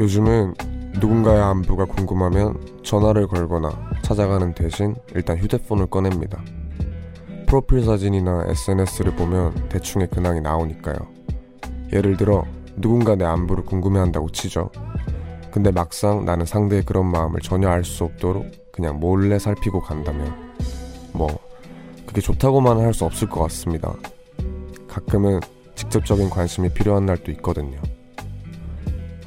요즘은 누군가의 안부가 궁금하면 전화를 걸거나 찾아가는 대신 일단 휴대폰을 꺼냅니다. 프로필 사진이나 SNS를 보면 대충의 근황이 나오니까요. 예를 들어 누군가 내 안부를 궁금해한다고 치죠. 근데 막상 나는 상대의 그런 마음을 전혀 알 수 없도록 그냥 몰래 살피고 간다면 뭐 그게 좋다고만 할 수 없을 것 같습니다. 가끔은 직접적인 관심이 필요한 날도 있거든요.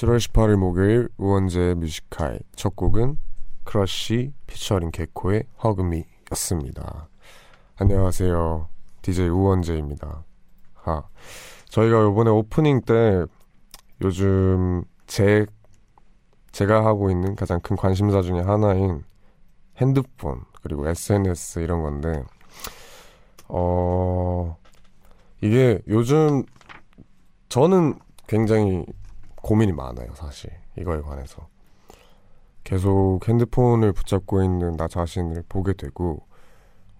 (7월 18일) 목요일 우원재 Music High 첫 곡은 Crush 피처링 개코의 Hug Me였습니다. 안녕하세요. DJ 우원재입니다. 하. 저희가 이번에 오프닝 때 요즘 제 제가 하고 있는 가장 큰 관심사 중에 하나인 핸드폰 그리고 SNS 이런 건데 어 이게 요즘 저는 굉장히 고민이 많아요, 사실. 이거에 관해서. 계속 핸드폰을 붙잡고 있는 나 자신을 보게 되고,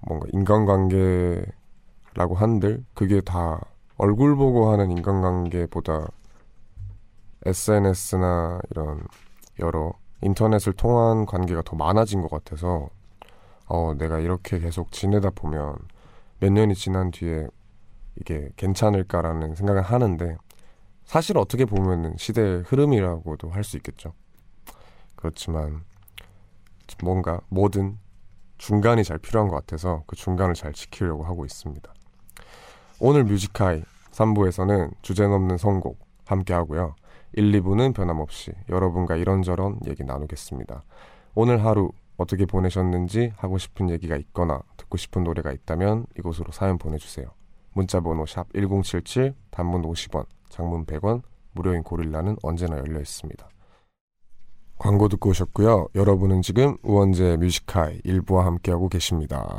뭔가 인간관계라고 한들, 그게 다 얼굴 보고 하는 인간관계보다 SNS나 이런 여러 인터넷을 통한 관계가 더 많아진 것 같아서, 어, 내가 이렇게 계속 지내다 보면 몇 년이 지난 뒤에 이게 괜찮을까라는 생각을 하는데, 사실 어떻게 보면은 시대의 흐름이라고도 할 수 있겠죠. 그렇지만 뭔가 뭐든 중간이 잘 필요한 것 같아서 그 중간을 잘 지키려고 하고 있습니다. 오늘 뮤직하이 3부에서는 주제 넘는 선곡 함께 하고요. 1, 2부는 변함없이 여러분과 이런저런 얘기 나누겠습니다. 오늘 하루 어떻게 보내셨는지 하고 싶은 얘기가 있거나 듣고 싶은 노래가 있다면 이곳으로 사연 보내주세요. 문자번호 샵 1077, 단문 50원, 장문 100원, 무료인 고릴라는 언제나 열려 있습니다. 광고 듣고 오셨고요. 여러분은 지금 우원재 뮤지카이 일부와 함께하고 계십니다.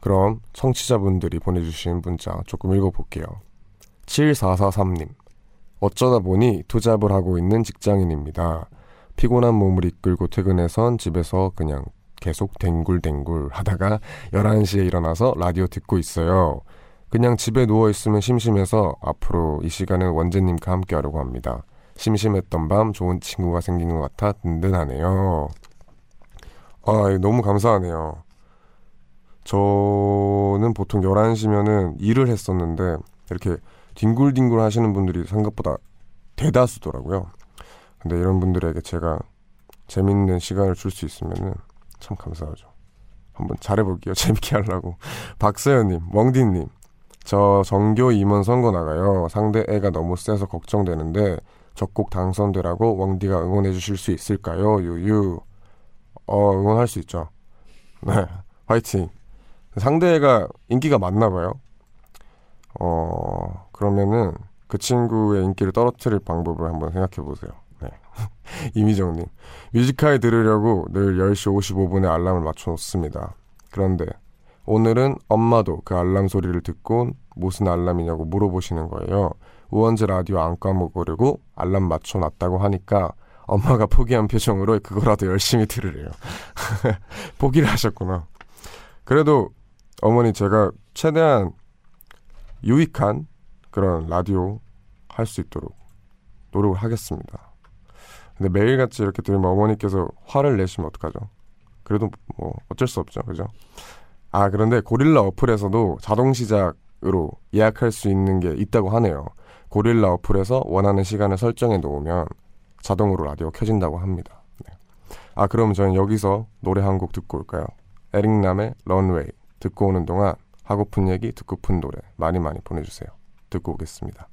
그럼 청취자분들이 보내주신 문자 조금 읽어볼게요. 7443님 어쩌다 보니 투잡을 하고 있는 직장인입니다. 피곤한 몸을 이끌고 퇴근해선 집에서 그냥 계속 댕굴댕굴 하다가 11시에 일어나서 라디오 듣고 있어요. 그냥 집에 누워 있으면 심심해서 앞으로 이 시간은 원재님과 함께 하려고 합니다. 심심했던 밤 좋은 친구가 생긴 것 같아 든든하네요. 아, 너무 감사하네요. 저는 보통 11시면은 일을 했었는데 이렇게 뒹굴뒹굴 하시는 분들이 생각보다 대다수더라고요. 근데 이런 분들에게 제가 재밌는 시간을 줄 수 있으면은 참 감사하죠. 한번 잘해볼게요. 재밌게 하려고. 박서연님, 멍디님, 저 정교 임원 선거 나가요. 상대 애가 너무 세서 걱정되는데 적곡 당선되라고 왕디가 응원해 주실 수 있을까요? 유유. 어, 응원할 수 있죠. 네. 화이팅. 상대가 인기가 많나 봐요. 어, 그러면은 그 친구의 인기를 떨어뜨릴 방법을 한번 생각해 보세요. 네. 이미정님. 뮤지카에 들으려고 늘 10시 55분에 알람을 맞춰 놓습니다. 그런데 오늘은 엄마도 그 알람 소리를 듣고 무슨 알람이냐고 물어보시는 거예요. 우원재 라디오 안 까먹으려고 알람 맞춰놨다고 하니까 엄마가 포기한 표정으로 그거라도 열심히 들으래요. 포기를 하셨구나. 그래도 어머니 제가 최대한 유익한 그런 라디오 할 수 있도록 노력을 하겠습니다. 근데 매일같이 이렇게 들으면 어머니께서 화를 내시면 어떡하죠? 그래도 뭐 어쩔 수 없죠. 그죠? 아, 그런데 고릴라 어플에서도 자동 시작으로 예약할 수 있는 게 있다고 하네요. 고릴라 어플에서 원하는 시간을 설정해 놓으면 자동으로 라디오 켜진다고 합니다. 네. 아, 그럼 저는 여기서 노래 한 곡 듣고 올까요? 에릭남의 런웨이 듣고 오는 동안 하고픈 얘기, 듣고픈 노래 많이 많이 보내주세요. 듣고 오겠습니다.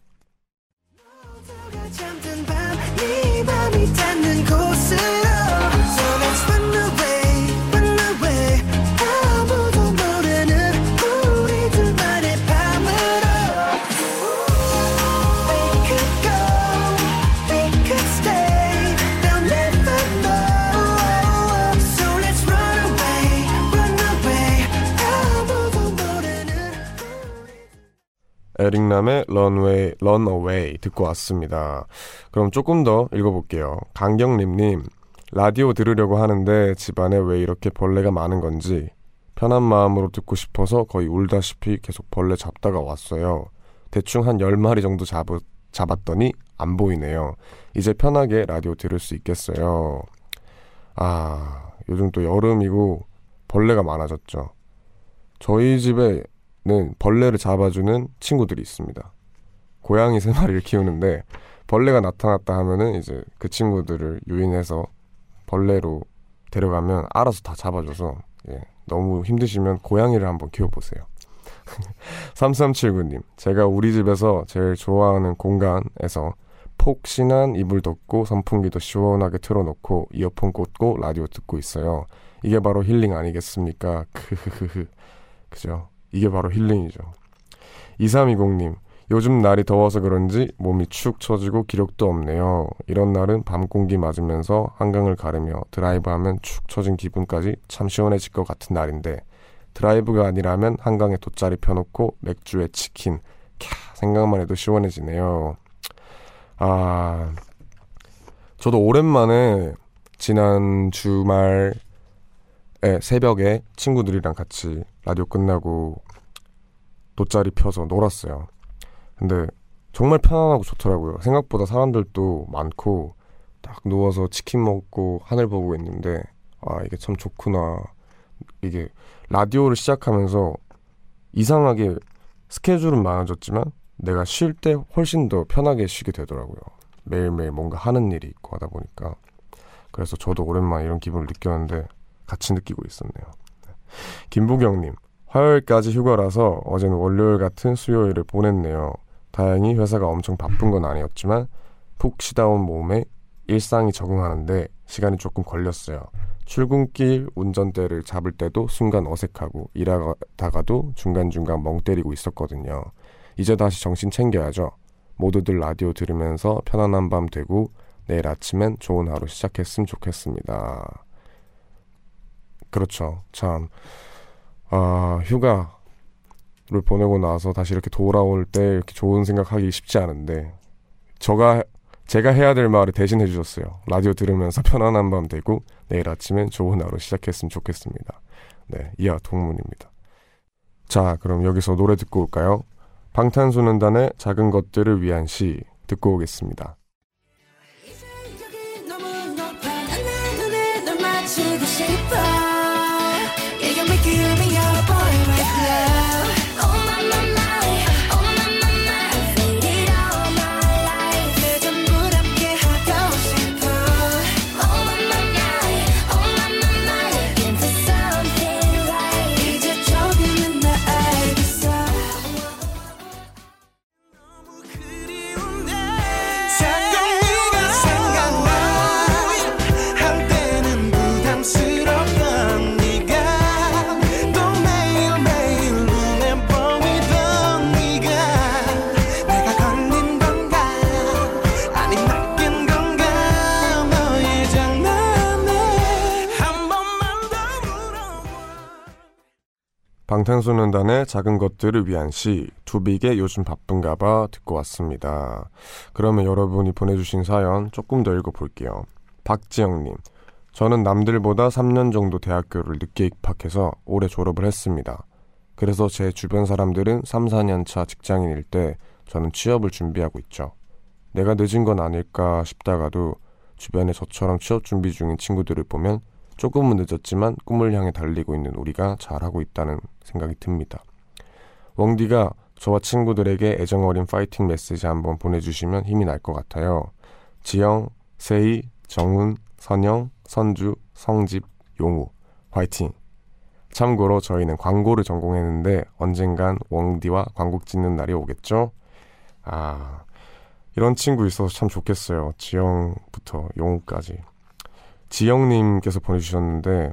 에릭남의 Runway, Runaway 듣고 왔습니다. 그럼 조금 더 읽어볼게요. 강경림님, 라디오 들으려고 하는데 집안에 왜 이렇게 벌레가 많은 건지 편한 마음으로 듣고 싶어서 거의 울다시피 계속 벌레 잡다가 왔어요. 대충 한 10마리 정도 잡, 잡았더니 안 보이네요. 이제 편하게 라디오 들을 수 있겠어요. 아, 요즘 또 여름이고 벌레가 많아졌죠. 저희 집에 는 벌레를 잡아주는 친구들이 있습니다. 고양이 세 마리를 키우는데 벌레가 나타났다 하면은 이제 그 친구들을 유인해서 벌레로 데려가면 알아서 다 잡아줘서 예, 너무 힘드시면 고양이를 한번 키워보세요. 3379님, 제가 우리 집에서 제일 좋아하는 공간에서 폭신한 이불 덮고 선풍기도 시원하게 틀어놓고 이어폰 꽂고 라디오 듣고 있어요. 이게 바로 힐링 아니겠습니까? 그죠? 이게 바로 힐링이죠. 2320님, 요즘 날이 더워서 그런지 몸이 축 처지고 기력도 없네요. 이런 날은 밤 공기 맞으면서 한강을 가르며 드라이브 하면 축 처진 기분까지 참 시원해질 것 같은 날인데 드라이브가 아니라면 한강에 돗자리 펴놓고 맥주에 치킨 캬 생각만 해도 시원해지네요. 아 저도 오랜만에 지난 주말 새벽에 친구들이랑 같이 라디오 끝나고 돗자리 펴서 놀았어요. 근데 정말 편안하고 좋더라고요. 생각보다 사람들도 많고 딱 누워서 치킨 먹고 하늘 보고 있는데 아 이게 참 좋구나. 이게 라디오를 시작하면서 이상하게 스케줄은 많아졌지만 내가 쉴 때 훨씬 더 편하게 쉬게 되더라고요. 매일매일 뭔가 하는 일이 있고 하다 보니까 그래서 저도 오랜만에 이런 기분을 느꼈는데 같이 느끼고 있었네요. 김부경님 화요일까지 휴가라서 어제는 월요일 같은 수요일을 보냈네요. 다행히 회사가 엄청 바쁜 건 아니었지만 푹 쉬다 온 몸에 일상이 적응하는데 시간이 조금 걸렸어요. 출근길 운전대를 잡을 때도 순간 어색하고 일하다가도 중간중간 멍 때리고 있었거든요. 이제 다시 정신 챙겨야죠. 모두들 라디오 들으면서 편안한 밤 되고 내일 아침엔 좋은 하루 시작했으면 좋겠습니다. 그렇죠. 참, 아, 휴가 를 보내고 나서 다시 이렇게 돌아올 때 이렇게 좋은 생각하기 쉽지 않은데 저가 제가 해야 될 말을 대신 해주셨어요. 라디오 들으면서 편안한 밤 되고 내일 아침엔 좋은 하루 시작했으면 좋겠습니다. 네, 이하 동문입니다. 자, 그럼 여기서 노래 듣고 올까요? 방탄소년단의 작은 것들을 위한 시 듣고 오겠습니다. 방탄소년단의 작은 것들을 위한 시 두빅의 요즘 바쁜가 봐 듣고 왔습니다. 그러면 여러분이 보내주신 사연 조금 더 읽어볼게요. 박지영님 저는 남들보다 3년 정도 대학교를 늦게 입학해서 올해 졸업을 했습니다. 그래서 제 주변 사람들은 3, 4년 차 직장인일 때 저는 취업을 준비하고 있죠. 내가 늦은 건 아닐까 싶다가도 주변에 저처럼 취업 준비 중인 친구들을 보면 조금은 늦었지만 꿈을 향해 달리고 있는 우리가 잘하고 있다는 생각이 듭니다. 웡디가 저와 친구들에게 애정 어린 파이팅 메시지 한번 보내주시면 힘이 날 것 같아요. 지영, 세희, 정훈, 선영, 선주, 성집, 용우, 화이팅! 참고로 저희는 광고를 전공했는데 언젠간 웡디와 광고 찍는 날이 오겠죠? 아, 이런 친구 있어서 참 좋겠어요. 지영부터 용우까지. 지영님께서 보내주셨는데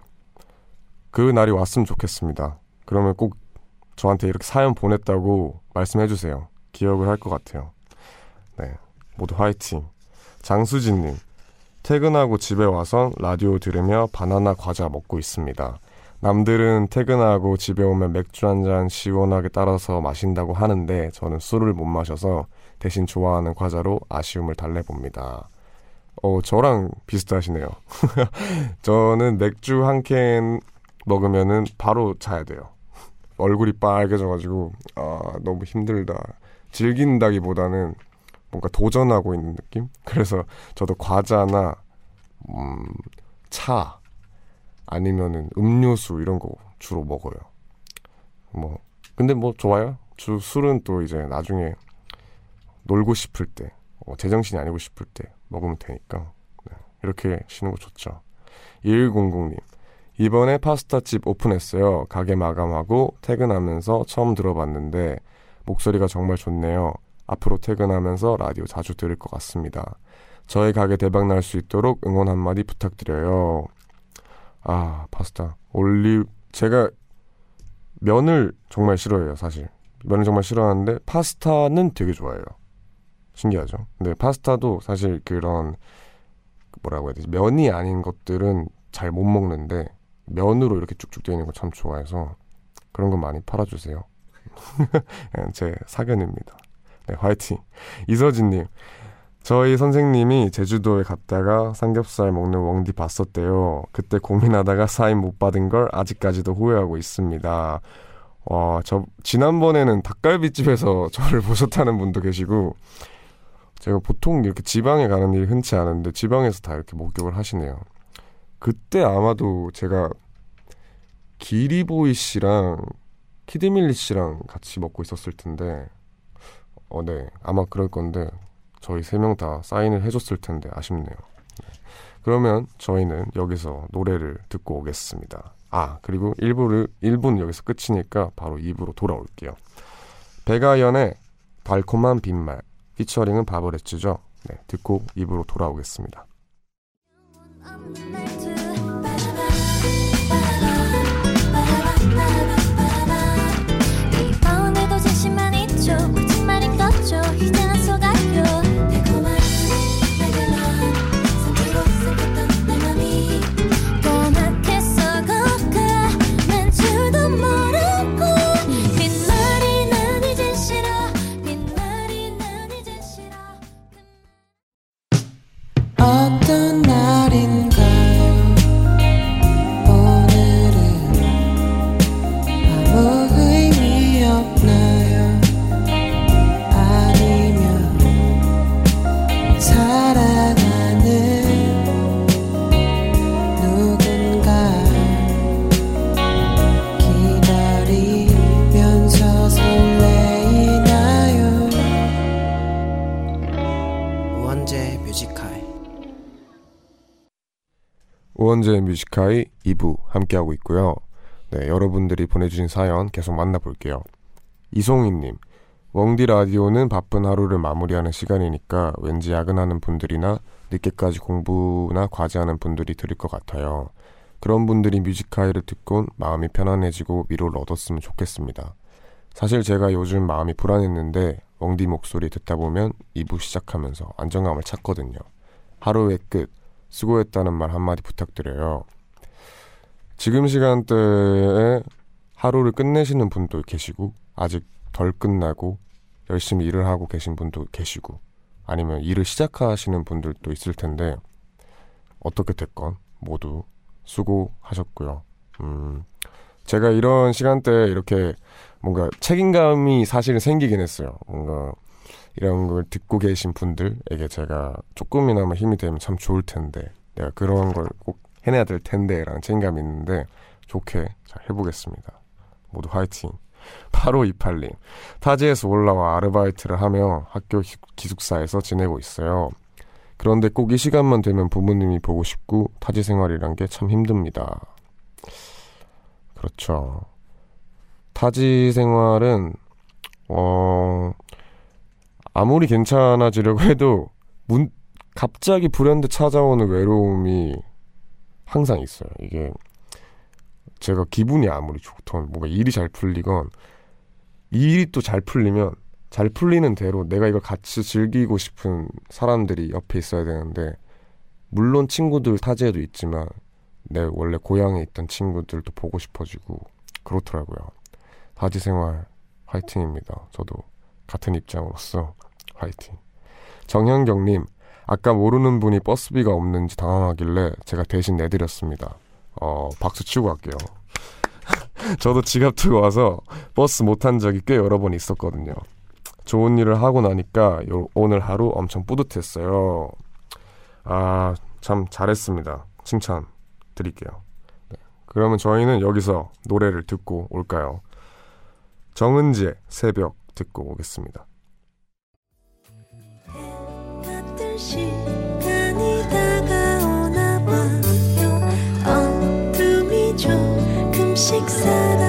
그 날이 왔으면 좋겠습니다. 그러면 꼭 저한테 이렇게 사연 보냈다고 말씀해주세요. 기억을 할 것 같아요. 네, 모두 화이팅. 장수진님, 퇴근하고 집에 와서 라디오 들으며 바나나 과자 먹고 있습니다. 남들은 퇴근하고 집에 오면 맥주 한 잔 시원하게 따라서 마신다고 하는데 저는 술을 못 마셔서 대신 좋아하는 과자로 아쉬움을 달래봅니다. 어, 저랑 비슷하시네요. 저는 맥주 한 캔 먹으면은 바로 자야 돼요. 얼굴이 빨개져가지고, 아, 너무 힘들다. 즐긴다기보다는 뭔가 도전하고 있는 느낌? 그래서 저도 과자나, 음, 차, 아니면은 음료수 이런 거 주로 먹어요. 뭐, 근데 뭐 좋아요. 주 술은 또 이제 나중에 놀고 싶을 때, 어, 제정신이 아니고 싶을 때 먹으면 되니까. 네, 이렇게 쉬는 거 좋죠. 2100님. 이번에 파스타집 오픈했어요. 가게 마감하고 퇴근하면서 처음 들어봤는데 목소리가 정말 좋네요. 앞으로 퇴근하면서 라디오 자주 들을 것 같습니다. 저희 가게 대박 날 수 있도록 응원 한마디 부탁드려요. 아, 파스타. 올리, 제가 면을 정말 싫어해요, 사실. 면을 정말 싫어하는데 파스타는 되게 좋아해요. 신기하죠? 근데 파스타도 사실 그런 뭐라고 해야 되지? 면이 아닌 것들은 잘 못 먹는데 면으로 이렇게 쭉쭉 되어 있는 거참 좋아해서 그런 거 많이 팔아주세요. 제 사견입니다. 네, 화이팅. 이서진님, 저희 선생님이 제주도에 갔다가 삼겹살 먹는 웡디 봤었대요. 그때 고민하다가 사인 못 받은 걸 아직까지도 후회하고 있습니다. 와, 저, 지난번에는 닭갈비집에서 저를 보셨다는 분도 계시고, 제가 보통 이렇게 지방에 가는 일이 흔치 않은데, 지방에서 다 이렇게 목격을 하시네요. 그때 아마도 제가 기리보이 씨랑 키드밀리 씨랑 같이 먹고 있었을 텐데, 어, 네. 아마 그럴 건데, 저희 세 명 다 사인을 해줬을 텐데, 아쉽네요. 네. 그러면 저희는 여기서 노래를 듣고 오겠습니다. 아, 그리고 1부를, 1부는 여기서 끝이니까 바로 2부로 돌아올게요. 백아연의 달콤한 빈말, 피처링은 바버레츠죠. 네, 듣고 2부로 돌아오겠습니다. 우원 뮤지카이 2부 함께하고 있고요. 네, 여러분들이 보내주신 사연 계속 만나볼게요. 이송희님, 웡디 라디오는 바쁜 하루를 마무리하는 시간이니까 왠지 야근하는 분들이나 늦게까지 공부나 과제하는 분들이 들을 것 같아요. 그런 분들이 뮤지카이를 듣곤 마음이 편안해지고 위로를 얻었으면 좋겠습니다. 사실 제가 요즘 마음이 불안했는데 웡디 목소리 듣다 보면 2부 시작하면서 안정감을 찾거든요. 하루의 끝, 수고했다는 말 한마디 부탁드려요. 지금 시간대에 하루를 끝내시는 분도 계시고, 아직 덜 끝나고, 열심히 일을 하고 계신 분도 계시고, 아니면 일을 시작하시는 분들도 있을 텐데, 어떻게 됐건 모두 수고하셨고요. 음, 제가 이런 시간대에 이렇게 뭔가 책임감이 사실은 생기긴 했어요. 뭔가 이런 걸 듣고 계신 분들에게 제가 조금이나마 힘이 되면 참 좋을 텐데 내가 그런 걸 꼭 해내야 될 텐데 라는 책임감이 있는데 좋게 잘 해보겠습니다. 모두 화이팅. 8528님 타지에서 올라와 아르바이트를 하며 학교 기숙사에서 지내고 있어요. 그런데 꼭 이 시간만 되면 부모님이 보고 싶고 타지 생활이란 게 참 힘듭니다. 그렇죠. 타지 생활은 어 아무리 괜찮아지려고 해도 문, 갑자기 불현듯 찾아오는 외로움이 항상 있어요. 이게 제가 기분이 아무리 좋던 뭔가 일이 잘 풀리건 일이 또 잘 풀리면 잘 풀리는 대로 내가 이걸 같이 즐기고 싶은 사람들이 옆에 있어야 되는데 물론 친구들 타지에도 있지만 내 원래 고향에 있던 친구들도 보고 싶어지고 그렇더라고요. 다지 생활 화이팅입니다. 저도 같은 입장으로서 화이팅. 정현경님, 아까 모르는 분이 버스비가 없는지 당황하길래 제가 대신 내드렸습니다. 어, 박수 치고 갈게요. 저도 지갑 들고 와서 버스 못 탄 적이 꽤 여러 번 있었거든요. 좋은 일을 하고 나니까 요, 오늘 하루 엄청 뿌듯했어요. 아, 참 잘했습니다. 칭찬 드릴게요. 네. 그러면 저희는 여기서 노래를 듣고 올까요? 정은지의 새벽 듣고 오겠습니다. Gerçek sana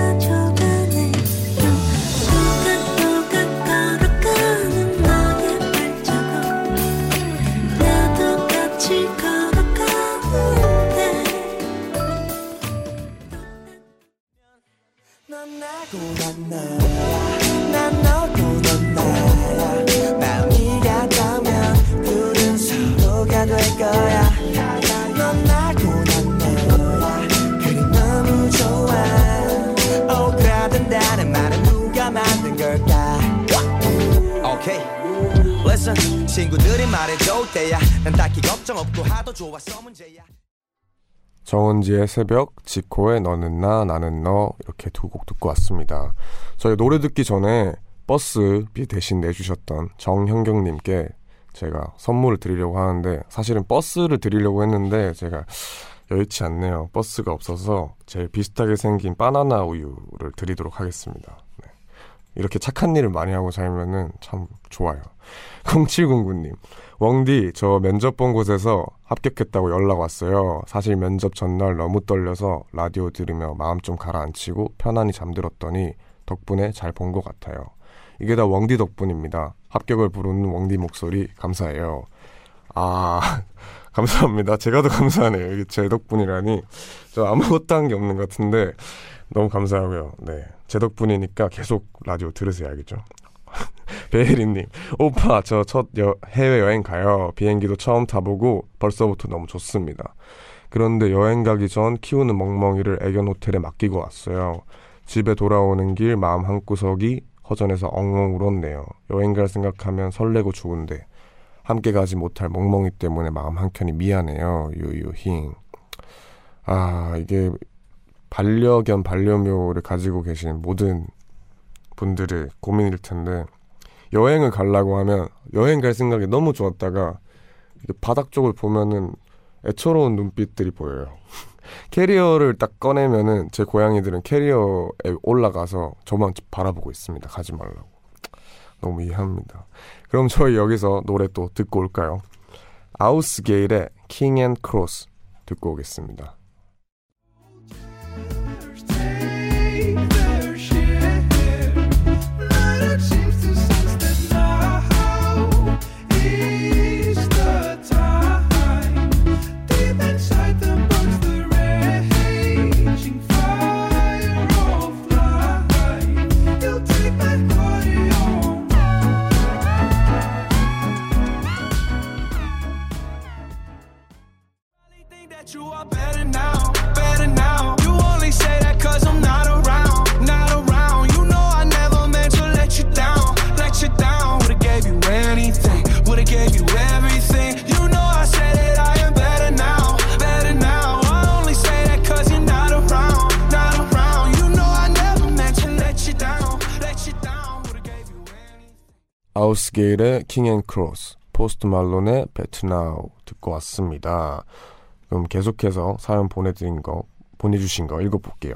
친구들이 말해줄 때야 난 딱히 걱정 없고 하도 좋았어 문제야 정은지의 새벽, 지코의 너는 나, 나는 너 이렇게 두 곡 듣고 왔습니다. 저희 노래 듣기 전에 버스비 대신 내주셨던 정현경님께 제가 선물을 드리려고 하는데 사실은 버스를 드리려고 했는데 제가 여의치 않네요. 버스가 없어서 제일 비슷하게 생긴 바나나 우유를 드리도록 하겠습니다. 네. 이렇게 착한 일을 많이 하고 살면은 참 좋아요. 0709님, 웡디, 저 면접 본 곳에서 합격했다고 연락 왔어요. 사실 면접 전날 너무 떨려서 라디오 들으며 마음 좀 가라앉히고 편안히 잠들었더니 덕분에 잘 본 것 같아요. 이게 다 웡디 덕분입니다. 합격을 부르는 웡디 목소리 감사해요. 아, 감사합니다. 제가 더 감사하네요. 이게 제 덕분이라니. 저 아무것도 한 게 없는 것 같은데 너무 감사하고요. 네. 제 덕분이니까 계속 라디오 들으세요. 알겠죠? 베이리님, 오빠, 저 첫 해외여행 가요. 비행기도 처음 타보고 벌써부터 너무 좋습니다. 그런데 여행 가기 전 키우는 멍멍이를 애견 호텔에 맡기고 왔어요. 집에 돌아오는 길 마음 한구석이 허전해서 엉엉 울었네요. 여행 갈 생각하면 설레고 좋은데 함께 가지 못할 멍멍이 때문에 마음 한켠이 미안해요. 유유힝. 아, 이게 반려견, 반려묘를 가지고 계신 모든 분들의 고민일 텐데 여행을 가려고 하면 여행 갈 생각이 너무 좋았다가 바닥 쪽을 보면은 애처로운 눈빛들이 보여요. 캐리어를 딱 꺼내면은 제 고양이들은 캐리어에 올라가서 저만 바라보고 있습니다. 가지 말라고. 너무 이해합니다. 그럼 저희 여기서 노래 또 듣고 올까요? 아우스게일의 킹 앤 크로스 듣고 오겠습니다. 아우스게일의 킹앤크로스, 포스트 말론의 베트나우 듣고 왔습니다. 그럼 계속해서 사연 보내드린 거, 보내주신 거 읽어볼게요.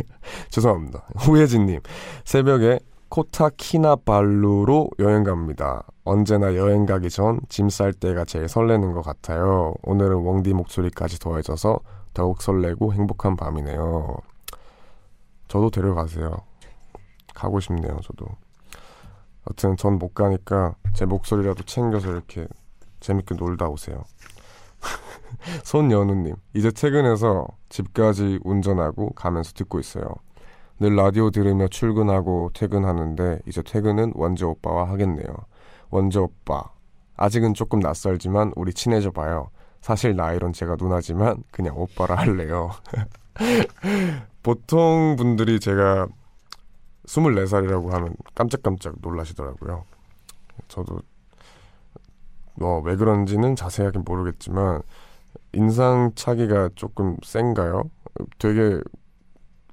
죄송합니다. 후예진님, 새벽에 코타키나발루로 여행 갑니다. 언제나 여행 가기 전 짐 쌀 때가 제일 설레는 것 같아요. 오늘은 웡디 목소리까지 더해져서 더욱 설레고 행복한 밤이네요. 저도 데려가세요. 가고 싶네요, 저도. 여튼 전 못 가니까 제 목소리라도 챙겨서 이렇게 재밌게 놀다 오세요. 손연우님, 이제 퇴근해서 집까지 운전하고 가면서 듣고 있어요. 늘 라디오 들으며 출근하고 퇴근하는데 이제 퇴근은 원재 오빠와 하겠네요. 원재 오빠, 아직은 조금 낯설지만 우리 친해져 봐요. 사실 나이론 제가 누나지만 그냥 오빠라 할래요. 보통 분들이 제가 24살이라고 하면 깜짝깜짝 놀라시더라고요. 저도 뭐 왜 그런지는 자세하게 모르겠지만 인상 차기가 조금 센가요? 되게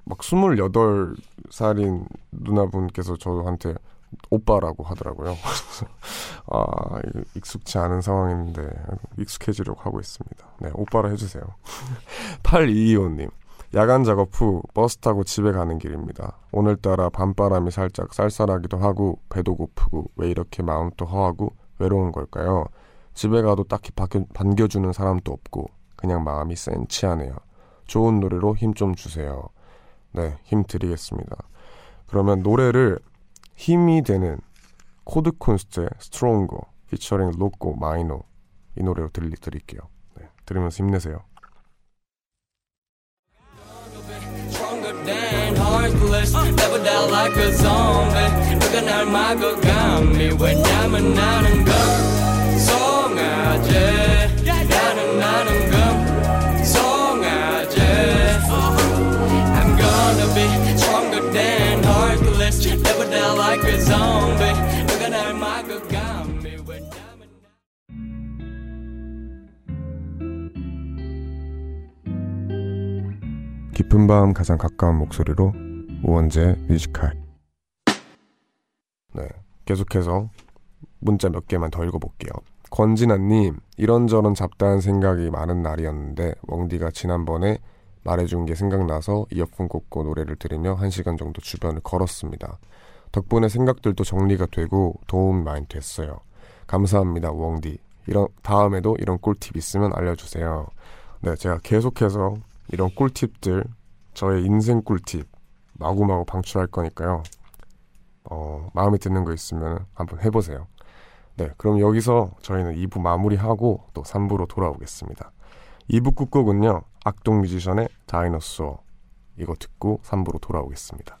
막 28살인 누나분께서 저한테 오빠라고 하더라고요. 아, 익숙치 않은 상황인데 익숙해지려고 하고 있습니다. 네, 오빠라 해주세요. 8225님. 야간 작업 후 버스 타고 집에 가는 길입니다. 오늘따라 밤바람이 살짝 쌀쌀하기도 하고 배도 고프고 왜 이렇게 마음도 허하고 외로운 걸까요? 집에 가도 딱히 반겨주는 사람도 없고 그냥 마음이 센치하네요. 좋은 노래로 힘 좀 주세요. 네, 힘 드리겠습니다. 그러면 노래를 힘이 되는 Code Kunst의 Stronger 피처링 로꼬 MINO 이 노래로 들려드릴게요. 네, 들으면서 힘내세요. Heartless Never die like a zombie 누가 날 막아 감히 왜냐면 나는 검송아지 나는 나는 검송아지 I'm gonna be stronger than heartless Never die like a zombie 깊은 밤 가장 가까운 목소리로 우원재 뮤지컬. 네 계속해서 문자 몇 개만 더 읽어볼게요. 권진아님 이런저런 잡다한 생각이 많은 날이었는데 웡디가 지난번에 말해준 게 생각나서 이어폰 꽂고 노래를 들으며 한 시간 정도 주변을 걸었습니다. 덕분에 생각들도 정리가 되고 도움 많이 됐어요. 감사합니다 웡디. 이런 다음에도 이런 꿀팁 있으면 알려주세요. 네 제가 계속해서 이런 꿀팁들 저의 인생 꿀팁 마구마구 방출할 거니까요. 어, 마음에 드는 거 있으면 한번 해보세요. 네, 그럼 여기서 저희는 2부 마무리하고 또 3부로 돌아오겠습니다. 2부 끝곡은요, 악동 뮤지션의 다이너소어 이거 듣고 3부로 돌아오겠습니다.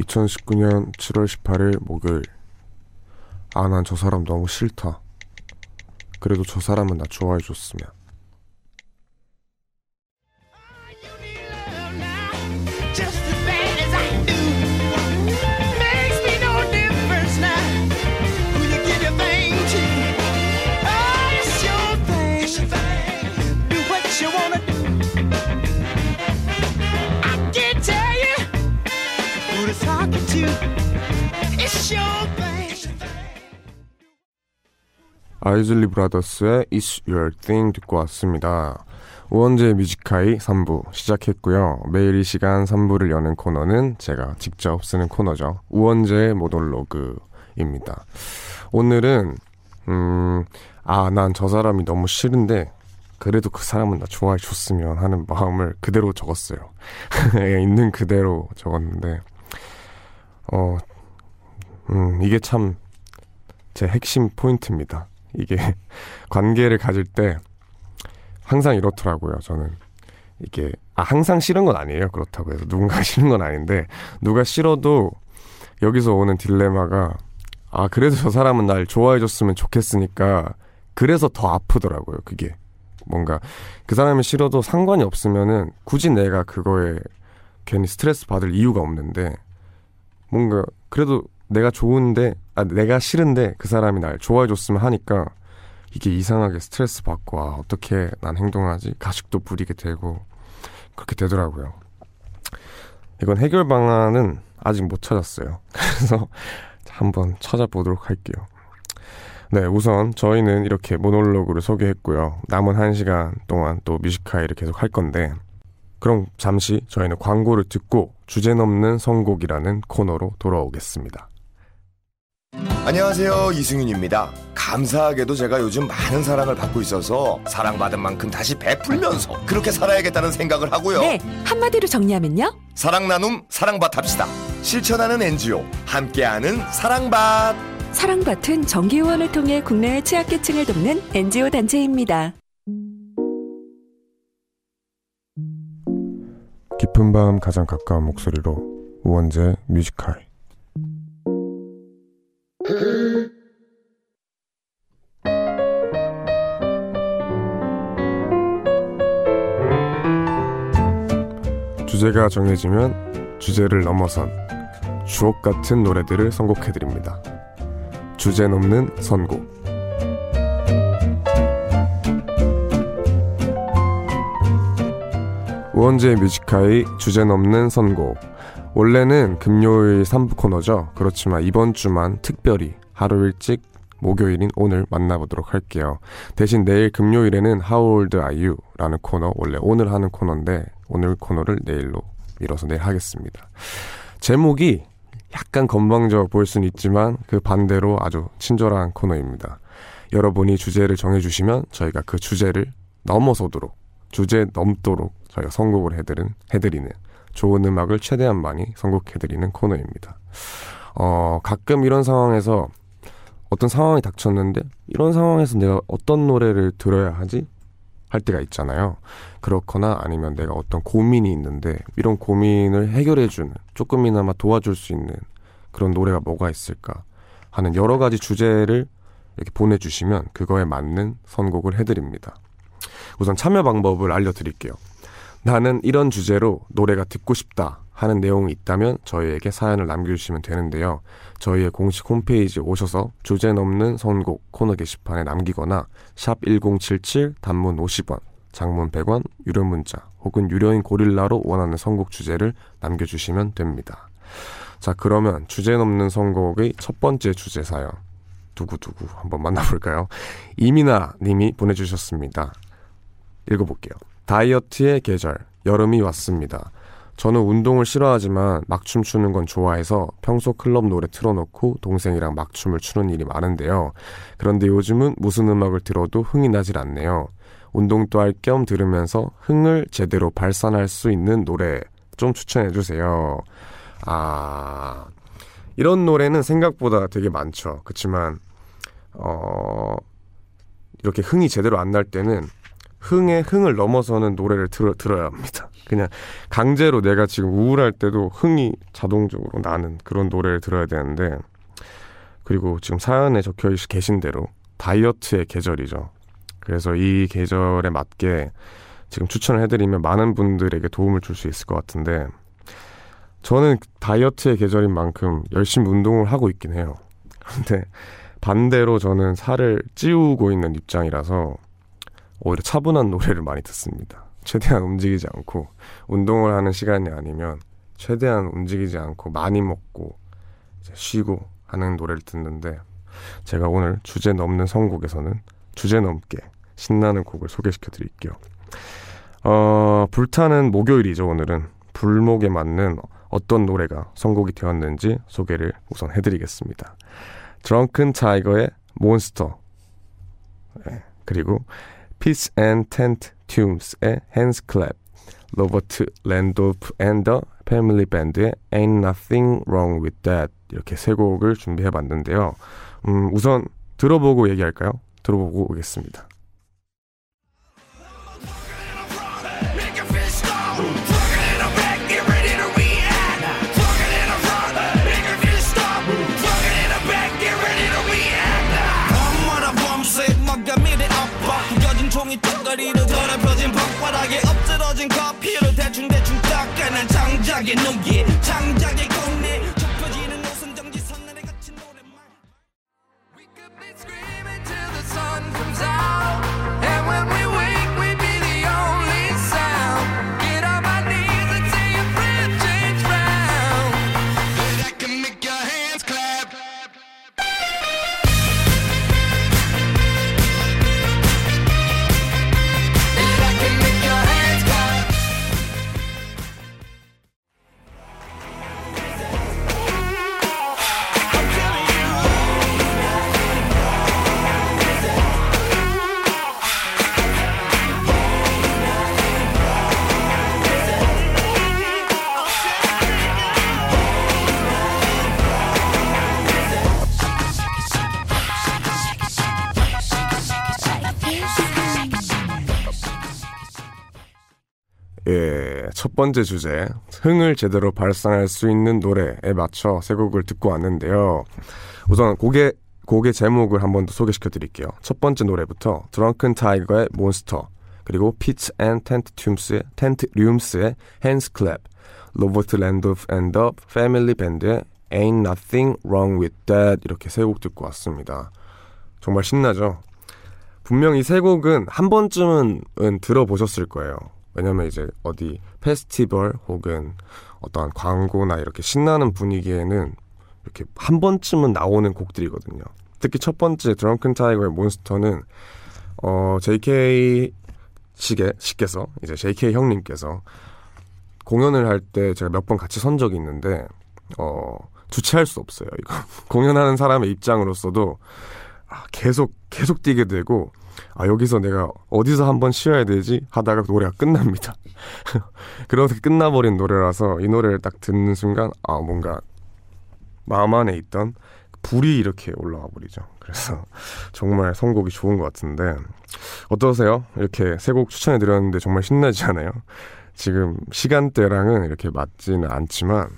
2019년 7월 18일 목요일. 아, 난 저 사람 너무 싫다. 그래도 저 사람은 나 좋아해줬으면. Isley Brothers의 It's Your Thing 듣고 왔습니다. 우원재 Music High 3부 시작했고요. 매일 이 시간 3부를 여는 코너는 제가 직접 쓰는 코너죠. 우원재 모놀로그입니다. 오늘은 음, 아, 난 저 사람이 너무 싫은데 그래도 그 사람은 나 좋아해 줬으면 하는 마음을 그대로 적었어요. 예, 있는 그대로 적었는데 어, 음, 이게 참 제 핵심 포인트입니다. 이게 관계를 가질 때 항상 이렇더라고요. 저는 이게 아 항상 싫은 건 아니에요. 그렇다고 해서 누군가 싫은 건 아닌데 누가 싫어도 여기서 오는 딜레마가 아 그래도 저 사람은 날 좋아해 줬으면 좋겠으니까 그래서 더 아프더라고요. 그게 뭔가 그 사람이 싫어도 상관이 없으면은 굳이 내가 그거에 괜히 스트레스 받을 이유가 없는데 뭔가 그래도 내가 좋은데 아 내가 싫은데 그 사람이 날 좋아해 줬으면 하니까 이게 이상하게 스트레스 받고 아 어떻게 난 행동하지 가식도 부리게 되고 그렇게 되더라고요. 이건 해결 방안은 아직 못 찾았어요. 그래서 한번 찾아보도록 할게요. 네, 우선 저희는 이렇게 모놀로그를 소개했고요. 남은 한 시간 동안 또 뮤지카이를 계속 할 건데, 그럼 잠시 저희는 광고를 듣고 주제 넘는 선곡이라는 코너로 돌아오겠습니다. 안녕하세요 이승윤입니다. 감사하게도 제가 요즘 많은 사랑을 받고 있어서 사랑받은 만큼 다시 베풀면서 그렇게 살아야겠다는 생각을 하고요. 네, 한마디로 정리하면요. 사랑 나눔 사랑받 합시다. 실천하는 NGO 함께하는 사랑받 사랑받은 정기후원을 통해 국내의 취약계층을 돕는 NGO 단체입니다. 깊은 밤 가장 가까운 목소리로 우원재 뮤지컬 주제가 정해지면 주제를 넘어선 주옥 같은 노래들을 선곡해 드립니다. 주제 넘는 선곡. 우원재 Music High의 주제 넘는 선곡. 원래는 금요일 3부 코너죠. 그렇지만 이번 주만 특별히 하루 일찍 목요일인 오늘 만나보도록 할게요. 대신 내일 금요일에는 How Old Are You? 라는 코너, 원래 오늘 하는 코너인데, 오늘 코너를 내일로 미뤄서 내일 하겠습니다. 제목이 약간 건방져 보일 수는 있지만, 그 반대로 아주 친절한 코너입니다. 여러분이 주제를 정해주시면 저희가 그 주제를 넘어서도록, 주제 넘도록 저희가 선곡을 해드린, 해드리는 좋은 음악을 최대한 많이 선곡해드리는 코너입니다. 어, 가끔 이런 상황에서 어떤 상황이 닥쳤는데 이런 상황에서 내가 어떤 노래를 들어야 하지? 할 때가 있잖아요. 그렇거나 아니면 내가 어떤 고민이 있는데 이런 고민을 해결해주는 조금이나마 도와줄 수 있는 그런 노래가 뭐가 있을까 하는 여러 가지 주제를 이렇게 보내주시면 그거에 맞는 선곡을 해드립니다. 우선 참여 방법을 알려드릴게요. 나는 이런 주제로 노래가 듣고 싶다 하는 내용이 있다면 저희에게 사연을 남겨주시면 되는데요. 저희의 공식 홈페이지 오셔서 주제 넘는 선곡 코너 게시판에 남기거나 샵 1077 단문 50원, 장문 100원, 유료 문자 혹은 유료인 고릴라로 원하는 선곡 주제를 남겨주시면 됩니다. 자 그러면 주제 넘는 선곡의 첫 번째 주제 사연 두구두구 한번 만나볼까요? 이민아 님이 보내주셨습니다. 읽어볼게요. 다이어트의 계절, 여름이 왔습니다. 저는 운동을 싫어하지만 막춤 추는 건 좋아해서 평소 클럽 노래 틀어놓고 동생이랑 막춤을 추는 일이 많은데요. 그런데 요즘은 무슨 음악을 들어도 흥이 나질 않네요. 운동도 할 겸 들으면서 흥을 제대로 발산할 수 있는 노래 좀 추천해 주세요. 아, 이런 노래는 생각보다 되게 많죠. 그렇지만 어, 이렇게 흥이 제대로 안 날 때는 흥의 흥을 넘어서는 노래를 들어, 들어야 합니다. 그냥 강제로 내가 지금 우울할 때도 흥이 자동적으로 나는 그런 노래를 들어야 되는데 그리고 지금 사연에 적혀 계신 대로 다이어트의 계절이죠. 그래서 이 계절에 맞게 지금 추천을 해드리면 많은 분들에게 도움을 줄 수 있을 것 같은데 저는 다이어트의 계절인 만큼 열심히 운동을 하고 있긴 해요. 근데 반대로 저는 살을 찌우고 있는 입장이라서 오히려 차분한 노래를 많이 듣습니다. 최대한 움직이지 않고 운동을 하는 시간이 아니면 최대한 움직이지 않고 많이 먹고 쉬고 하는 노래를 듣는데 제가 오늘 주제 넘는 선곡에서는 주제 넘게 신나는 곡을 소개시켜 드릴게요. 어, 불타는 목요일이죠, 오늘은. 불목에 맞는 어떤 노래가 선곡이 되었는지 소개를 우선 해드리겠습니다. Drunken Tiger의 Monster. 네, 그리고 Fitz and the Tantrums의 HandClap, Robert Randolph and the Family Band의 Ain't Nothing Wrong With That 이렇게 세 곡을 준비해봤는데요. 음, 우선 들어보고 얘기할까요? 들어보고 오겠습니다. 장작의 농기 번째 주제 흥을 제대로 발산할 수 있는 노래에 맞춰 세 곡을 듣고 왔는데요. 우선 곡의 곡의 제목을 한 번 더 소개시켜 드릴게요. 첫 번째 노래부터 Drunken Tiger의 Monster 그리고 Fitz and the Tantrums의 Tantrums의 HandClap Robert Randolph and the Family Band의 Ain't Nothing Wrong With That 이렇게 세 곡 듣고 왔습니다. 정말 신나죠? 분명 이 세 곡은 한 번쯤은 들어보셨을 거예요. 왜냐면 이제 어디 페스티벌 혹은 어떠한 광고나 이렇게 신나는 분위기에는 이렇게 한 번쯤은 나오는 곡들이거든요. 특히 첫 번째 드렁큰 타이거의 몬스터는 어 JK 씨게 씨께서 이제 JK 형님께서 공연을 할 때 제가 몇 번 같이 선 적이 있는데 어 주체할 수 없어요. 이거 공연하는 사람의 입장으로서도 아, 계속 계속 뛰게 되고 아 여기서 내가 어디서 한번 쉬어야 되지 하다가 노래가 끝납니다. 그렇게 끝나버린 노래라서 이 노래를 딱 듣는 순간 아 뭔가 마음 안에 있던 불이 이렇게 올라와 버리죠. 그래서 정말 선곡이 좋은 것 같은데 어떠세요? 이렇게 세 곡 추천해 드렸는데 정말 신나지 않아요? 지금 시간대랑은 이렇게 맞지는 않지만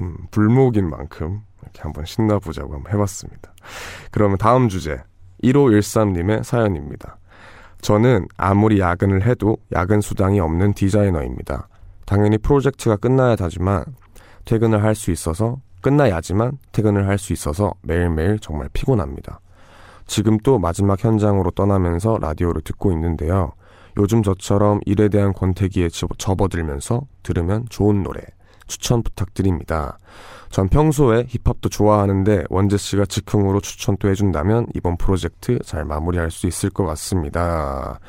음, 불목인 만큼 이렇게 한번 신나보자고 한번 해봤습니다. 그러면 다음 주제 1513님의 사연입니다. 저는 아무리 야근을 해도 야근 수당이 없는 디자이너입니다. 당연히 프로젝트가 끝나야 하지만 퇴근을 할 수 있어서 끝나야지만 퇴근을 할 수 있어서 매일매일 정말 피곤합니다. 지금 또 마지막 현장으로 떠나면서 라디오를 듣고 있는데요. 요즘 저처럼 일에 대한 권태기에 접- 접어들면서 들으면 좋은 노래 추천 부탁드립니다. 전 평소에 힙합도 좋아하는데 원재 씨가 즉흥으로 추천 또 해준다면 이번 프로젝트 잘 마무리할 수 있을 것 같습니다.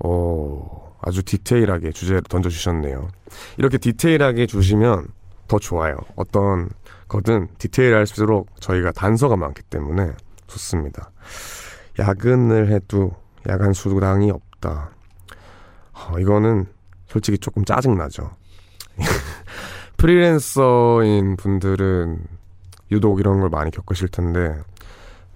오, 아주 디테일하게 주제를 던져주셨네요. 이렇게 디테일하게 주시면 더 좋아요. 어떤 거든 디테일할수록 저희가 단서가 많기 때문에 좋습니다. 야근을 해도 야간 수당이 없다. 어, 이거는 솔직히 조금 짜증나죠. 프리랜서인 분들은 유독 이런 걸 많이 겪으실 텐데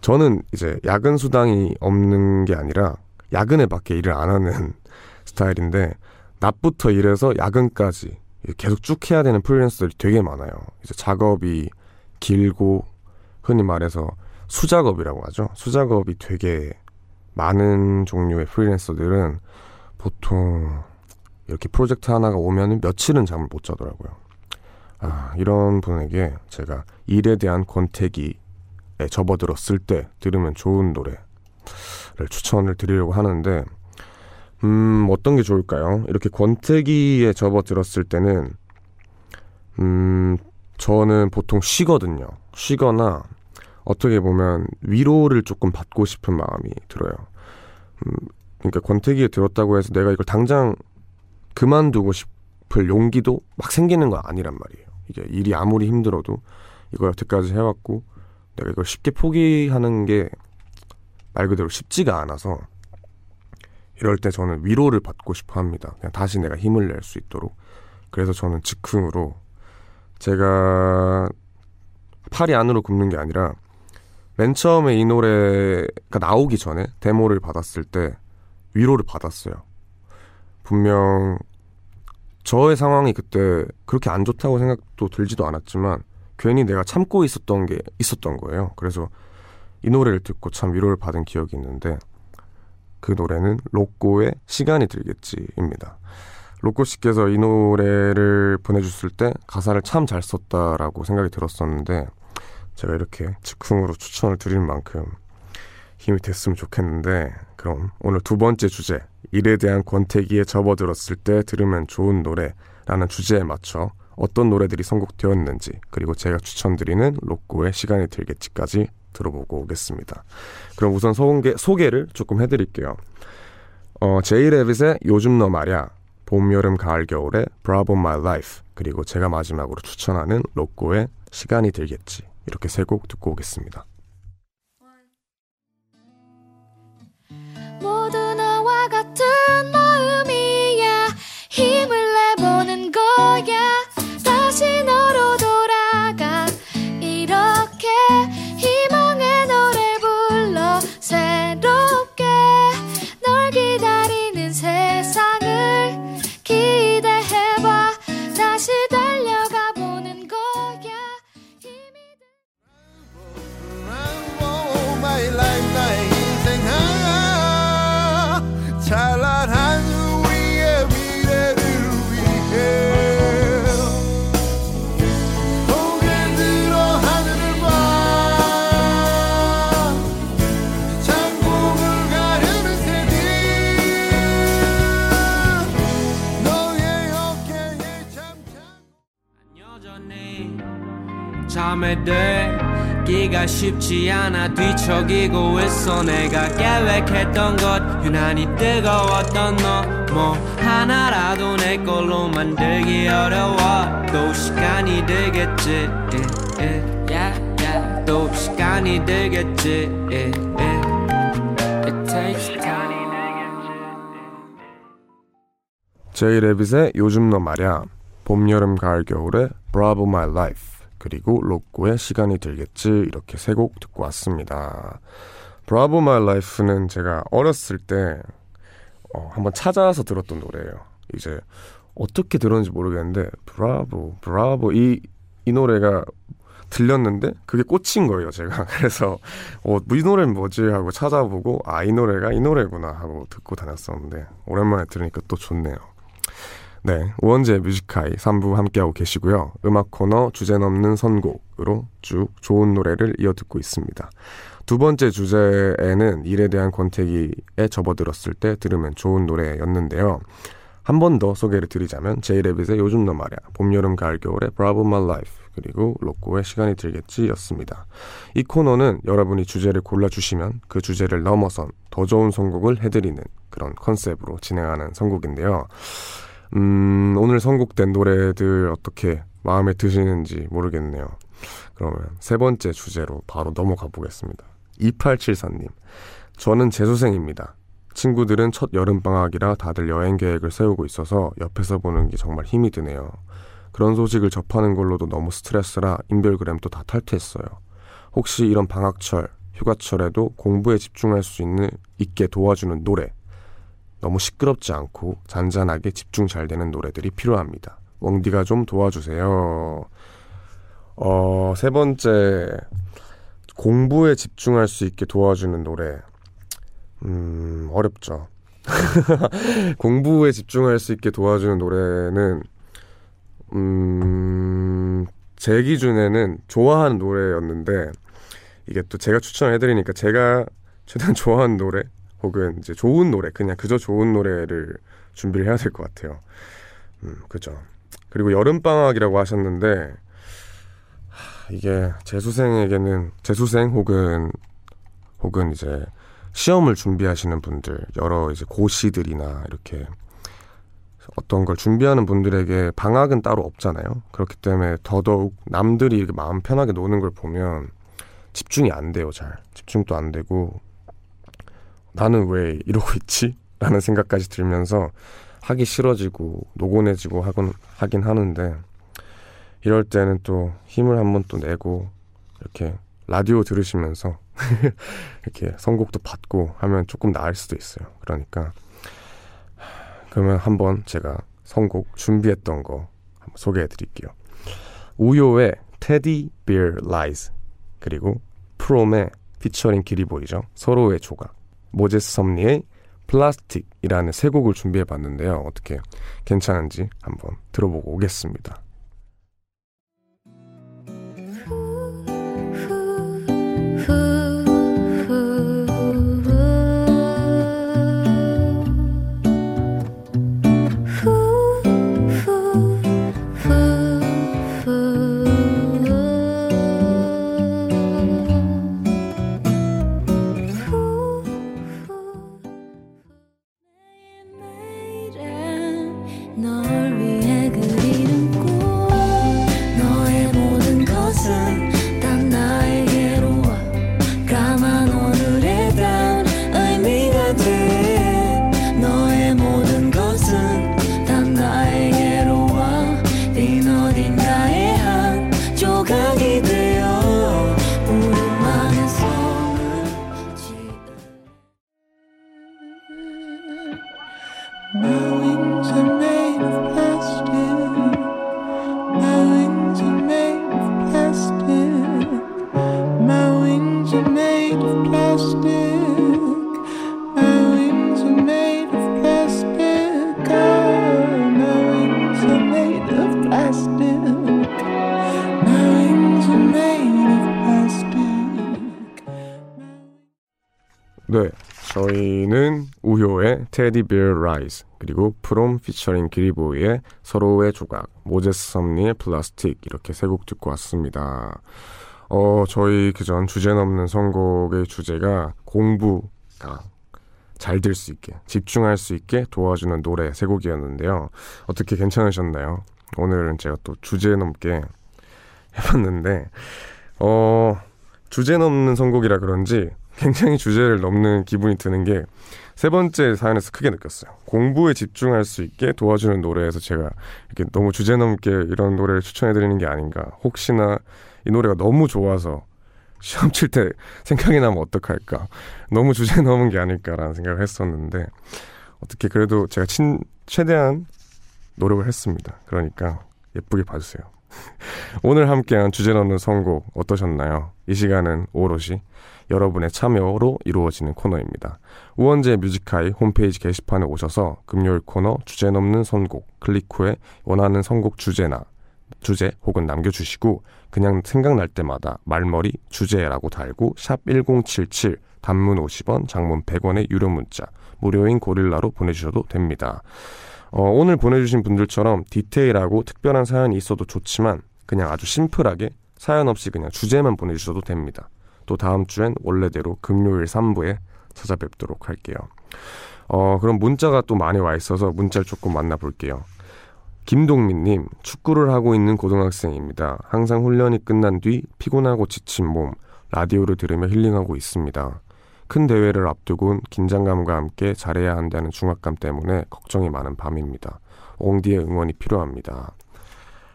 저는 이제 야근 수당이 없는 게 아니라 야근에 밖에 일을 안 하는 스타일인데 낮부터 일해서 야근까지 계속 쭉 해야 되는 프리랜서들이 되게 많아요. 이제 작업이 길고 흔히 말해서 수작업이라고 하죠. 수작업이 되게 많은 종류의 프리랜서들은 보통 이렇게 프로젝트 하나가 오면 며칠은 잠을 못 자더라고요. 아, 이런 분에게 제가 일에 대한 권태기에 접어들었을 때 들으면 좋은 노래를 추천을 드리려고 하는데, 음, 어떤 게 좋을까요? 이렇게 권태기에 접어들었을 때는, 음, 저는 보통 쉬거든요. 쉬거나, 어떻게 보면 위로를 조금 받고 싶은 마음이 들어요. 음, 그러니까 권태기에 들었다고 해서 내가 이걸 당장 그만두고 싶을 용기도 막 생기는 거 아니란 말이에요. 이게 일이 아무리 힘들어도 이걸 여태까지 해왔고 내가 이걸 쉽게 포기하는 게 말 그대로 쉽지가 않아서 이럴 때 저는 위로를 받고 싶어 합니다. 그냥 다시 내가 힘을 낼 수 있도록. 그래서 저는 즉흥으로 제가 팔이 안으로 굽는 게 아니라 맨 처음에 이 노래가 나오기 전에 데모를 받았을 때 위로를 받았어요. 분명 저의 상황이 그때 그렇게 안 좋다고 생각도 들지도 않았지만 괜히 내가 참고 있었던 게 있었던 거예요. 그래서 이 노래를 듣고 참 위로를 받은 기억이 있는데 그 노래는 로꼬의 시간이 들겠지입니다. 로꼬 씨께서 이 노래를 보내줬을 때 가사를 참 잘 썼다라고 생각이 들었었는데 제가 이렇게 즉흥으로 추천을 드릴 만큼 힘이 됐으면 좋겠는데 그럼 오늘 두 번째 주제 일에 대한 권태기에 접어들었을 때 들으면 좋은 노래라는 주제에 맞춰 어떤 노래들이 선곡되었는지 그리고 제가 추천드리는 로꼬의 시간이 들겠지까지 들어보고 오겠습니다. 그럼 우선 소개, 소개를 조금 해드릴게요. 어, 제이레빗의 요즘 너 말야 봄, 여름, 가을, 겨울의 Bravo My Life 그리고 제가 마지막으로 추천하는 로꼬의 시간이 들겠지 이렇게 세 곡 듣고 오겠습니다. 모두 너와 같은 마음이야. 힘을 내보는 거야. 다시 너 쉽지 않아 뒤척이고 있어 내가 계획했던 것. 유난히 뜨거웠던 너. 뭐 하나라도 내 걸로 만들기 어려워. 또 시간이 들겠지. 예, 예. 또 시간이 들겠지. 예, 예. It takes time. 제이 레빗의 요즘 너 말야 봄, 여름, 가을, 겨울의 Bravo My Life 그리고 로꼬의 시간이 들겠지 이렇게 세 곡 듣고 왔습니다. Bravo My Life는 제가 어렸을 때 어, 한번 찾아서 들었던 노래예요. 이제 어떻게 들었는지 모르겠는데 브라보 브라보 이, 이 노래가 들렸는데 그게 꽂힌 거예요 제가 그래서 어, 이 노래는 뭐지 하고 찾아보고 아 이 노래가 이 노래구나 하고 듣고 다녔었는데 오랜만에 들으니까 또 좋네요 네 우원재 Music High 3부 함께하고 계시고요 음악 코너 주제 넘는 선곡으로 쭉 좋은 노래를 이어 듣고 있습니다 두 번째 주제에는 일에 대한 권태기에 접어들었을 때 들으면 좋은 노래였는데요 한 번 더 소개를 드리자면 J Rabbit의 요즘 너 말야 봄, 여름, 가을, 겨울의 Bravo My Life 그리고 로꼬의 시간이 들겠지 였습니다. 이 코너는 여러분이 주제를 골라주시면 그 주제를 넘어선 더 좋은 선곡을 해드리는 그런 컨셉으로 진행하는 선곡인데요. 음, 오늘 선곡된 노래들 어떻게 마음에 드시는지 모르겠네요. 그러면 세 번째 주제로 바로 넘어가 보겠습니다. 2874님. 저는 재수생입니다. 친구들은 첫 여름방학이라 다들 여행 계획을 세우고 있어서 옆에서 보는 게 정말 힘이 드네요. 그런 소식을 접하는 걸로도 너무 스트레스라 인별그램도 다 탈퇴했어요. 혹시 이런 방학철, 휴가철에도 공부에 집중할 수 있는, 있게 도와주는 노래, 너무 시끄럽지 않고 잔잔하게 집중 잘 되는 노래들이 필요합니다. 웡디가 좀 도와주세요. 어, 세 번째, 공부에 집중할 수 있게 도와주는 노래. 음, 어렵죠. 공부에 집중할 수 있게 도와주는 노래는, 음, 제 기준에는 좋아하는 노래였는데, 이게 또 제가 추천해드리니까 제가 최대한 좋아하는 노래, 혹은 이제 좋은 노래, 그냥 그저 좋은 노래를 준비를 해야 될 것 같아요. 음, 그죠. 그리고 여름 방학이라고 하셨는데, 하, 이게 재수생에게는, 재수생 혹은, 혹은 이제 시험을 준비하시는 분들, 여러 이제 고시들이나 이렇게 어떤 걸 준비하는 분들에게 방학은 따로 없잖아요. 그렇기 때문에 더더욱 남들이 이렇게 마음 편하게 노는 걸 보면 집중이 안 돼요, 잘. 집중도 안 되고, 나는 왜 이러고 있지? 라는 생각까지 들면서 하기 싫어지고 노곤해지고 하곤 하긴 하는데 이럴 때는 또 힘을 한번 또 내고 이렇게 라디오 들으시면서 이렇게 선곡도 받고 하면 조금 나을 수도 있어요. 그러니까 그러면 한번 제가 선곡 준비했던 거 한번 소개해 드릴게요. 우효의 Teddy Bear Rises 그리고 Fromm의 피처링 기리보이죠. 서로의 조각 Moses Sumney의 Plastic이라는 세 곡을 준비해 봤는데요. 어떻게 괜찮은지 한번 들어보고 오겠습니다. Teddy Bear Rises 그리고 Fromm 피처링 기리보이의 서로의 조각 Moses Sumney의 Plastic 이렇게 세 곡 듣고 왔습니다. 어, 저희 그전 주제 넘는 선곡의 주제가 공부가 잘 될 수 있게 집중할 수 있게 도와주는 노래 세 곡이었는데요. 어떻게 괜찮으셨나요? 오늘은 제가 또 주제 넘게 해봤는데 어 주제 넘는 선곡이라 그런지 굉장히 주제를 넘는 기분이 드는 게 세 번째 사연에서 크게 느꼈어요. 공부에 집중할 수 있게 도와주는 노래에서 제가 이렇게 너무 주제 넘게 이런 노래를 추천해드리는 게 아닌가. 혹시나 이 노래가 너무 좋아서 시험 칠 때 생각이 나면 어떡할까. 너무 주제 넘은 게 아닐까라는 생각을 했었는데 어떻게 그래도 제가 친, 최대한 노력을 했습니다. 그러니까 예쁘게 봐주세요. 오늘 함께한 주제 넘는 선곡 어떠셨나요? 이 시간은 오롯이 여러분의 참여로 이루어지는 코너입니다. 우원재 Music High 홈페이지 게시판에 오셔서 금요일 코너 주제 넘는 선곡 클릭 후에 원하는 선곡 주제나 주제 혹은 남겨주시고 그냥 생각날 때마다 말머리 주제라고 달고 샵 1077 단문 50원 장문 100원의 유료 문자 무료인 고릴라로 보내주셔도 됩니다. 어, 오늘 보내주신 분들처럼 디테일하고 특별한 사연이 있어도 좋지만 그냥 아주 심플하게 사연 없이 그냥 주제만 보내주셔도 됩니다. 또 다음 주엔 원래대로 금요일 3부에 찾아뵙도록 할게요. 어, 그럼 문자가 또 많이 와 있어서 문자를 조금 만나볼게요. 김동민님, 축구를 하고 있는 고등학생입니다. 항상 훈련이 끝난 뒤 피곤하고 지친 몸, 라디오를 들으며 힐링하고 있습니다. 큰 대회를 앞두고는 긴장감과 함께 잘해야 한다는 중압감 때문에 걱정이 많은 밤입니다. 옹디의 응원이 필요합니다.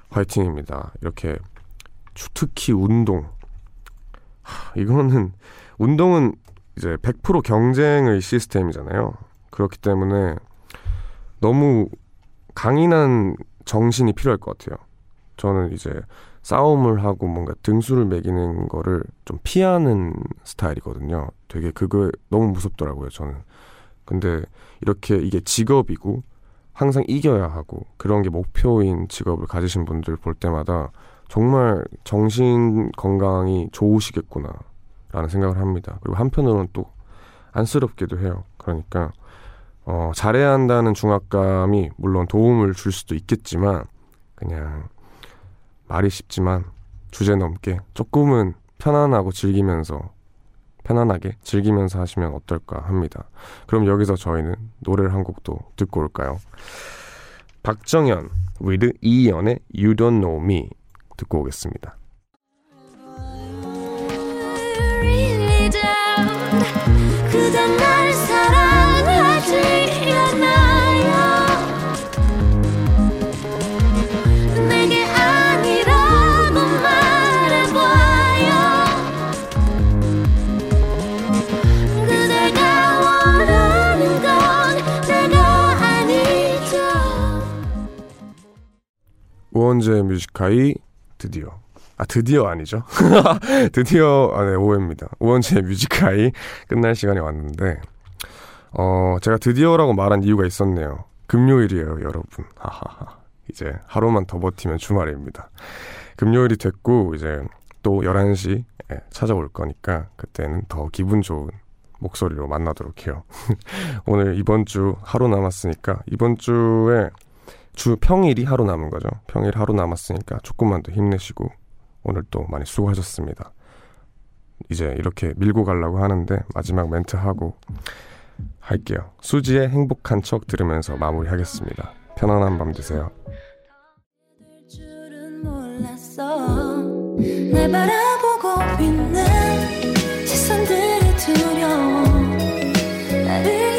화이팅입니다. 이렇게 추- 특히 운동. 하, 이거는 운동은 이제 100% 경쟁의 시스템이잖아요. 그렇기 때문에 너무 강인한 정신이 필요할 것 같아요. 저는 이제 싸움을 하고 뭔가 등수를 매기는 거를 좀 피하는 스타일이거든요. 되게 그거 너무 무섭더라고요, 저는. 근데 이렇게 이게 직업이고 항상 이겨야 하고 그런 게 목표인 직업을 가지신 분들 볼 때마다 정말 정신 건강이 좋으시겠구나 라는 생각을 합니다. 그리고 한편으로는 또 안쓰럽기도 해요. 그러니까 어, 잘해야 한다는 중압감이 물론 도움을 줄 수도 있겠지만 그냥 말이 쉽지만 주제 넘게 조금은 편안하고 즐기면서 편안하게 즐기면서 하시면 어떨까 합니다. 그럼 여기서 저희는 노래를 한 곡도 듣고 올까요? 박정현 with 이연의 You Don't Know Me 듣고 오겠습니다. 날 뮤지카이 드디어 아 드디어 아니죠 드디어 아네 오해입니다 우원재 뮤지카이 끝날 시간이 왔는데 어, 제가 드디어라고 말한 이유가 있었네요. 금요일이에요, 여러분. 하하하. 이제 하루만 더 버티면 주말입니다. 금요일이 됐고, 이제 또 11시 에 찾아올 거니까, 그때는 더 기분 좋은 목소리로 만나도록 해요. 오늘 이번 주 하루 남았으니까, 이번 주에 주 평일이 하루 남은 거죠. 평일 하루 남았으니까 조금만 더 힘내시고, 오늘 또 많이 수고하셨습니다. 이제 이렇게 밀고 가려고 하는데, 마지막 멘트 하고, 할게요. 수지의 행복한 척 들으면서 마무리하겠습니다. 편안한 밤 되세요. 있는 시선들이 두려워 나를